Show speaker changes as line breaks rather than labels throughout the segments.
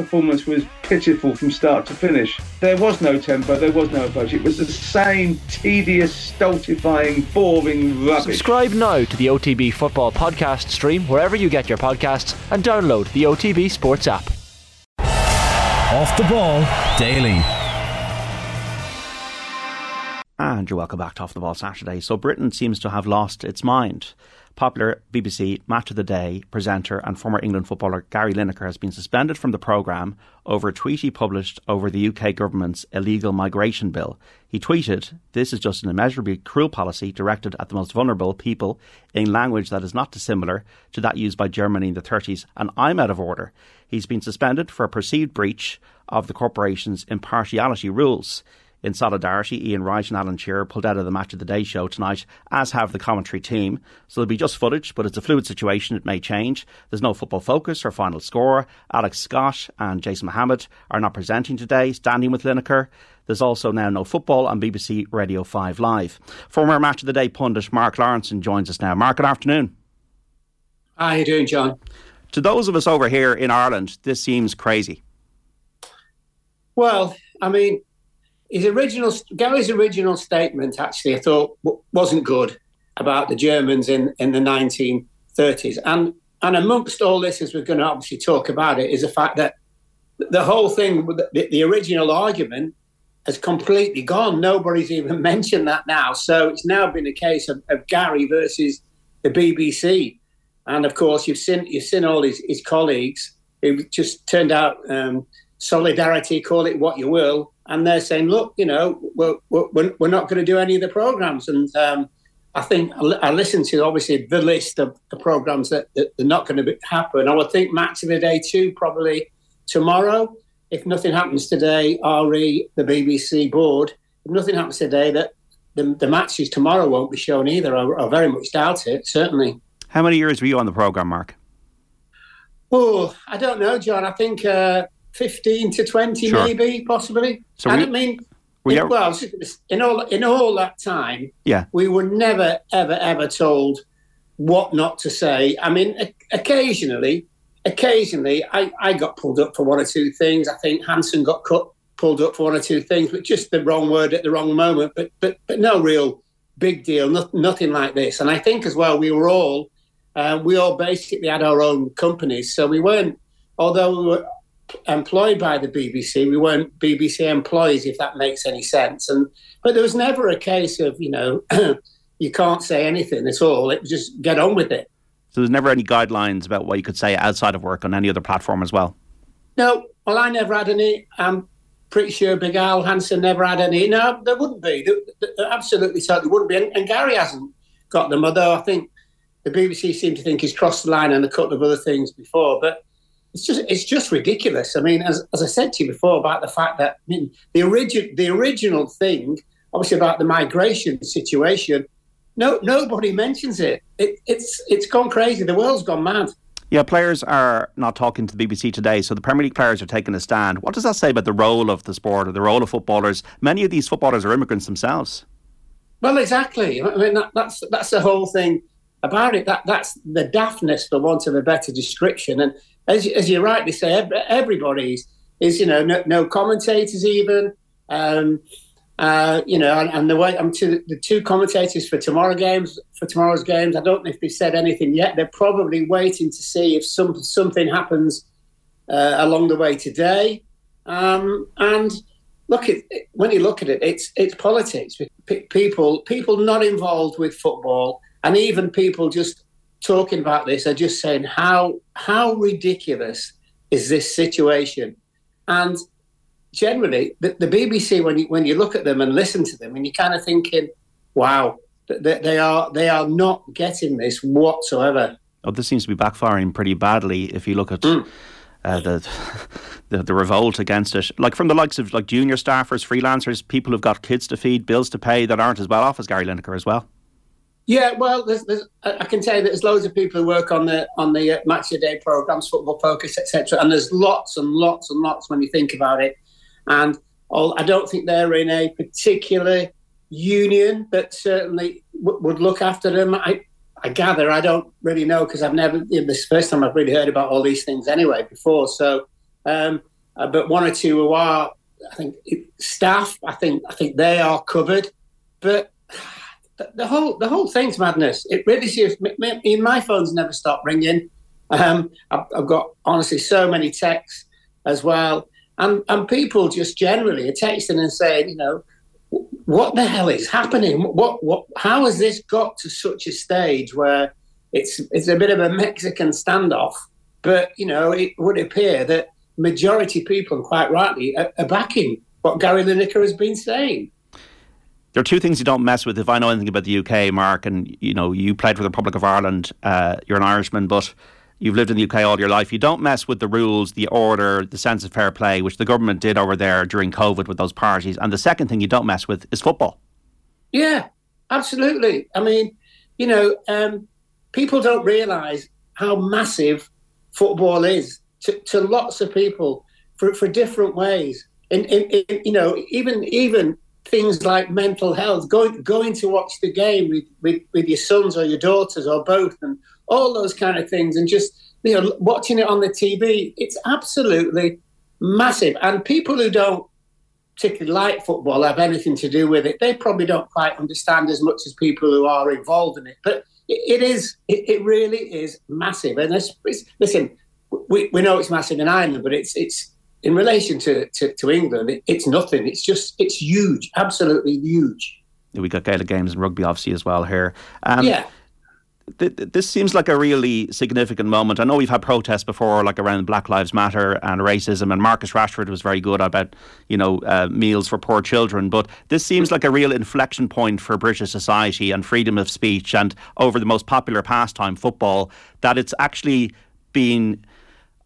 performance was pitiful from start to finish. There was no tempo, there was no approach. It was the same tedious, stultifying, boring rubbish.
Subscribe now to the OTB Football Podcast stream wherever you get your podcasts and download the OTB Sports app.
Off the ball daily.
And you're welcome back to Off the Ball Saturday. So Britain seems to have lost its mind. Popular BBC Match of the Day presenter and former England footballer Gary Lineker has been suspended from the programme over a tweet he published over the UK government's illegal migration bill. He tweeted, This is just an immeasurably cruel policy directed at the most vulnerable people in language that is not dissimilar to that used by Germany in the 30s, and I'm out of order. He's been suspended for a perceived breach of the corporation's impartiality rules. In solidarity, Ian Wright and Alan Shearer pulled out of the Match of the Day show tonight, as have the commentary team. So there'll be just footage, but it's a fluid situation. It may change. There's no football focus or final score. Alex Scott and Jason Mohammad are not presenting today, standing with Lineker. There's also now no football on BBC Radio 5 Live. Former Match of the Day pundit Mark Lawrenson joins us now. Mark, good afternoon.
How are you doing, John?
To those of us over here in Ireland, this seems crazy.
Well, I mean, his original Gary's original statement actually I thought wasn't good about the Germans in in the 1930s and and amongst all this as we're going to obviously talk about it is the fact that the whole thing the, the original argument has completely gone. Nobody's even mentioned that now. So it's now been a case of, of Gary versus the BBC and of course you've seen you've seen all his, his colleagues. Who just turned out um, solidarity call it what you will and they're saying, look, you know, we're, we're, we're not going to do any of the programs. And um, I think I listened to obviously the list of the programs that, that are not going to happen. I would think Match of the Day two probably tomorrow. If nothing happens today, RE, the BBC board, if nothing happens today, that the, the matches tomorrow won't be shown either. I, I very much doubt it, certainly.
How many years were you on the programme, Mark?
Oh, I don't know, John. I think uh, 15 to 20 sure. maybe possibly. So and we, i mean we in, well in all in all that time
yeah.
we were never ever ever told what not to say. I mean occasionally occasionally i i got pulled up for one or two things. I think Hansen got cut pulled up for one or two things but just the wrong word at the wrong moment. But but but no real big deal not, nothing like this. And i think as well we were all uh, we all basically had our own companies. So we weren't although we were employed by the BBC. We weren't BBC employees, if that makes any sense. And but there was never a case of you know you can't say anything at all. It was just get on with it.
So there's never any guidelines about what you could say outside of work on any other platform as well.
No, well, I never had any. I'm pretty sure Big Al Hansen never had any. No, there wouldn't be. There, there absolutely, certainly wouldn't be. And, and Gary hasn't got them, although I think the BBC seem to think he's crossed the line on a couple of other things before. But it's just it's just ridiculous. I mean, as, as I said to you before about the fact that I mean, the origin the original thing, obviously about the migration situation, no nobody mentions it. it. It's it's gone crazy. The world's gone mad.
Yeah, players are not talking to the BBC today, so the Premier League players are taking a stand. What does that say about the role of the sport or the role of footballers? Many of these footballers are immigrants themselves.
Well, exactly. I mean, that, that's that's the whole thing about it. That that's the daftness, for want of a better description. And as, as you rightly say, everybody's is you know no, no commentators even. Um, uh, you know, and, and the way I'm to the two commentators for tomorrow games for tomorrow's games. I don't know if they've said anything yet. They're probably waiting to see if some something happens uh, along the way today. Um, and look at when you look at it, it's it's politics. People people not involved with football, and even people just talking about this are just saying how how ridiculous is this situation, and generally the, the BBC when you when you look at them and listen to them and you're kind of thinking, wow, they, they are they are not getting this whatsoever.
Oh, this seems to be backfiring pretty badly if you look at. Mm. Uh, the, the the revolt against it, like from the likes of like junior staffers, freelancers, people who've got kids to feed, bills to pay that aren't as well off as Gary Lineker as well.
Yeah, well, there's, there's, I can tell you that there's loads of people who work on the on the uh, match of day programs, football focus, etc. And there's lots and lots and lots when you think about it. And all, I don't think they're in a particular union that certainly w- would look after them. I, I gather I don't really know because I've never. This first time I've really heard about all these things anyway before. So, um, uh, but one or two who are, I think, staff. I think I think they are covered, but the, whole the whole thing's madness. It really is. My phone's never stopped ringing. Um, I've, I've got honestly so many texts as well, and and people just generally are texting and saying, you know, what the hell is happening? What what? How has this got to such a stage where it's it's a bit of a Mexican standoff? But you know, it would appear that majority people, and quite rightly, are, are backing what Gary Lineker has been saying
there are two things you don't mess with. If I know anything about the UK, Mark, and you know you played for the Republic of Ireland, uh, you're an Irishman, but you've lived in the UK all your life. You don't mess with the rules, the order, the sense of fair play, which the government did over there during COVID with those parties. And the second thing you don't mess with is football.
Yeah, absolutely. I mean, you know, um, people don't realise how massive football is to, to lots of people for, for different ways. And, you know, even even things like mental health, going going to watch the game with, with, with your sons or your daughters or both, and all those kind of things, and just you know watching it on the TV. It's absolutely massive, and people who don't particularly like football have anything to do with it. They probably don't quite understand as much as people who are involved in it, but it, it is it, it, really is massive. And it's, it's, listen, we, we know it's massive in Ireland, but it's it's in relation to, to, to England, it, it's nothing. It's just, it's huge, absolutely huge.
We got Gaelic games and rugby, obviously, as well here.
Um, yeah.
Th- this seems like a really significant moment. I know we've had protests before, like around Black Lives Matter and racism, and Marcus Rashford was very good about, you know, uh, meals for poor children. But this seems like a real inflection point for British society and freedom of speech, and over the most popular pastime, football, that it's actually been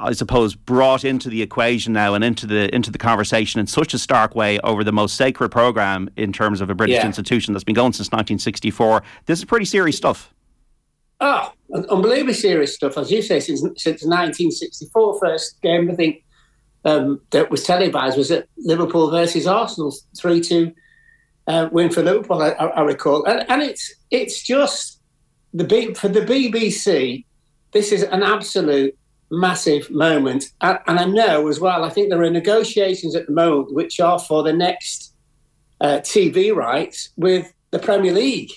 I suppose, brought into the equation now and into the into the conversation in such a stark way over the most sacred program in terms of a British yeah. institution that's been going since 1964. This is pretty serious stuff.
Oh, unbelievably serious stuff, as you say, since since 1964. First game I think um, that was televised was at Liverpool versus Arsenal, three two uh, win for Liverpool. I, I recall, and, and it's it's just the for the BBC. This is an absolute massive moment. And, I know as well, I think there are negotiations at the moment which are for the next uh, TV rights with the Premier League.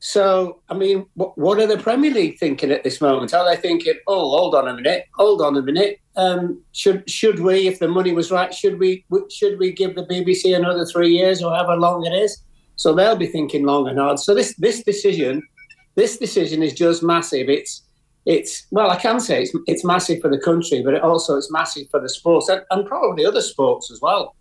So, I mean, what, what, are the Premier League thinking at this moment? Are they thinking, oh, hold on a minute, hold on a minute? Um, should should we, if the money was right, should we should we give the BBC another three years or however long it is? So they'll be thinking long and hard. So this this decision, this decision is just massive. It's it's well, I can say it's it's massive for the country, but it also it's massive for the sports and, and probably other sports as well.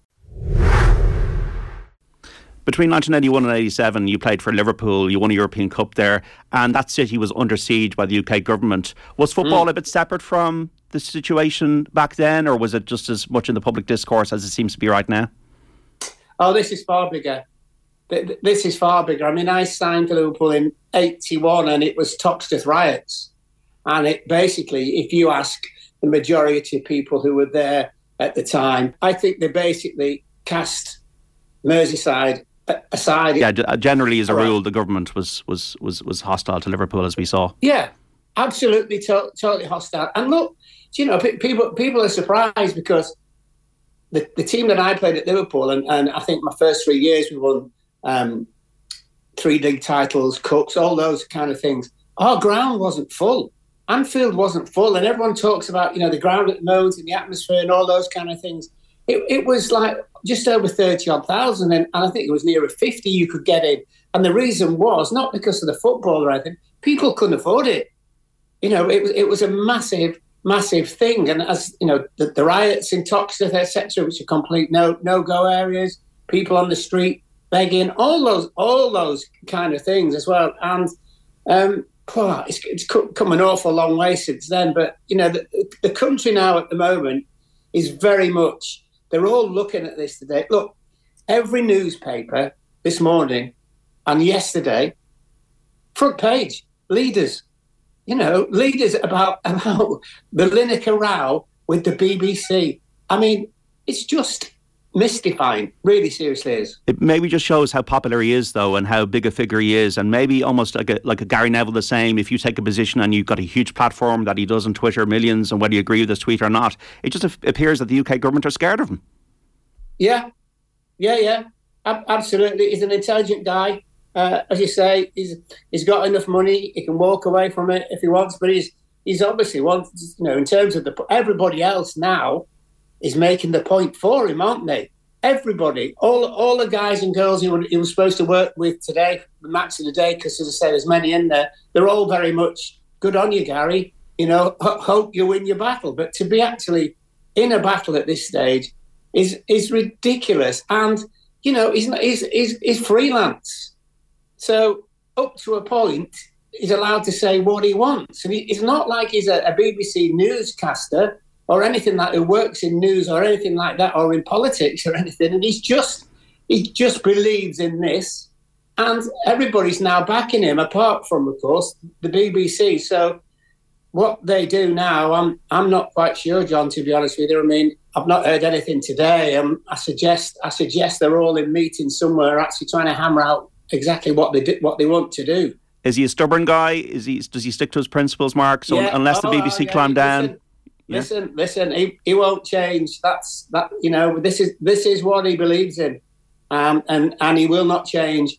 Between 1981 and 87, you played for Liverpool. You won a European Cup there, and that city was under siege by the UK government. Was football mm. a bit separate from the situation back then, or was it just as much in the public discourse as it seems to be right now?
Oh, this is far bigger. This is far bigger. I mean, I signed for Liverpool in 81 and it was Toxteth riots. And it basically, if you ask the majority of people who were there at the time, I think they basically cast Merseyside aside.
Yeah, uh, generally as a rule, the government was was was was hostile to Liverpool, as we saw.
Yeah, absolutely, to- totally hostile. And look, you know, people people are surprised because the, the team that I played at Liverpool, and, and I think my first three years we won um, three league titles, cups, all those kind of things. Our ground wasn't full. Anfield wasn't full, and everyone talks about you know the ground at the moment and the atmosphere and all those kind of things. It, it was like just over thirty odd thousand, and, and I think it was nearer fifty you could get in. And the reason was not because of the football or anything; people couldn't afford it. You know, it was it was a massive, massive thing. And as you know, the, the riots in Toxteth, etc., which are complete no no go areas, people on the street begging, all those all those kind of things as well. And um, oh, it's, it's come an awful long way since then. But you know, the, the country now at the moment is very much. They're all looking at this today. Look, every newspaper this morning and yesterday, front page leaders. You know, leaders about about the Lineker row with the BBC. I mean, it's just mystifying. Really, seriously is.
It maybe just shows how popular he is, though, and how big a figure he is, and maybe almost like a like a Gary Neville the same. If you take a position and you've got a huge platform that he does on Twitter, millions, and whether you agree with this tweet or not, it just appears that the UK government are scared of him.
Yeah, yeah, yeah, absolutely. He's an intelligent guy. Uh, as you say, he's he's got enough money. He can walk away from it if he wants, but he's he's obviously wants you know in terms of the everybody else now is making the point for him, aren't they? Everybody, all all the guys and girls he, he was supposed to work with today, the match of the day, because as I said, there's many in there. They're all very much good on you, Gary. You know, hope you win your battle. But to be actually in a battle at this stage is is ridiculous. And you know, he's he's he's, he's freelance, so up to a point, he's allowed to say what he wants. And he, it's not like he's a, a BBC newscaster or anything like who works in news or anything like that or in politics or anything. And he's just he just believes in this, and everybody's now backing him. Apart from, of course, the BBC. So what they do now, I'm I'm not quite sure, John. To be honest with you, I mean, I've not heard anything today. Um, I suggest I suggest they're all in meetings somewhere, actually trying to hammer out exactly what they do, what they want to do.
Is he a stubborn guy? Is he does he stick to his principles, Mark? So yeah. unless the BBC oh, yeah. climb down.
Listen, yeah. listen, he, he won't change. That's that. You know, this is this is what he believes in, um, and and he will not change.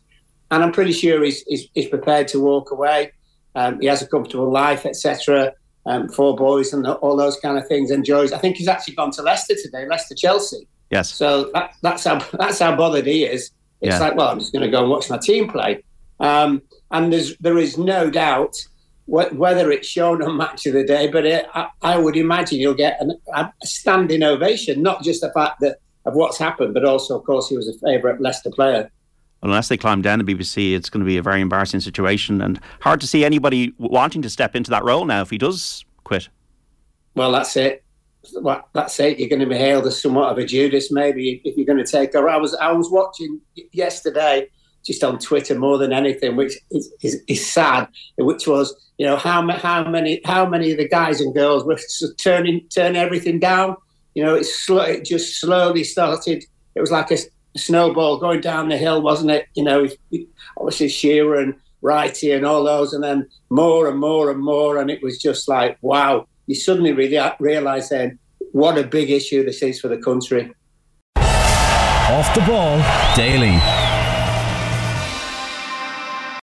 And I'm pretty sure he's he's, he's prepared to walk away. Um, he has a comfortable life, etc. Um, four boys and all those kind of things. Enjoys. I think he's actually gone to Leicester today. Leicester Chelsea.
Yes.
So that, that's how that's how bothered he is. It's yeah. like, well, I'm just going to go and watch my team play. Um, and there's there is no doubt whether it's shown on Match of the Day, but it, I, I, would imagine you'll get an, a standing ovation, not just the fact that of what's happened, but also, of course, he was a favourite Leicester player.
Unless they climb down the BBC, it's going to be a very embarrassing situation and hard to see anybody wanting to step into that role now if he does quit.
Well, that's it. Well, that's it. You're going to be hailed as somewhat of a Judas, maybe, if you're going to take over. I was I was watching yesterday, just on Twitter more than anything, which is, is, is sad. Which was you know how how many how many of the guys and girls were turning turn everything down. You know, it, sl- it just slowly started. It was like a, snowball going down the hill, wasn't it? You know, obviously Shearer and Wrighty and all those, and then more and more and more, and it was just like wow. You suddenly really uh, realise then what a big issue this is for the country.
Off the ball daily.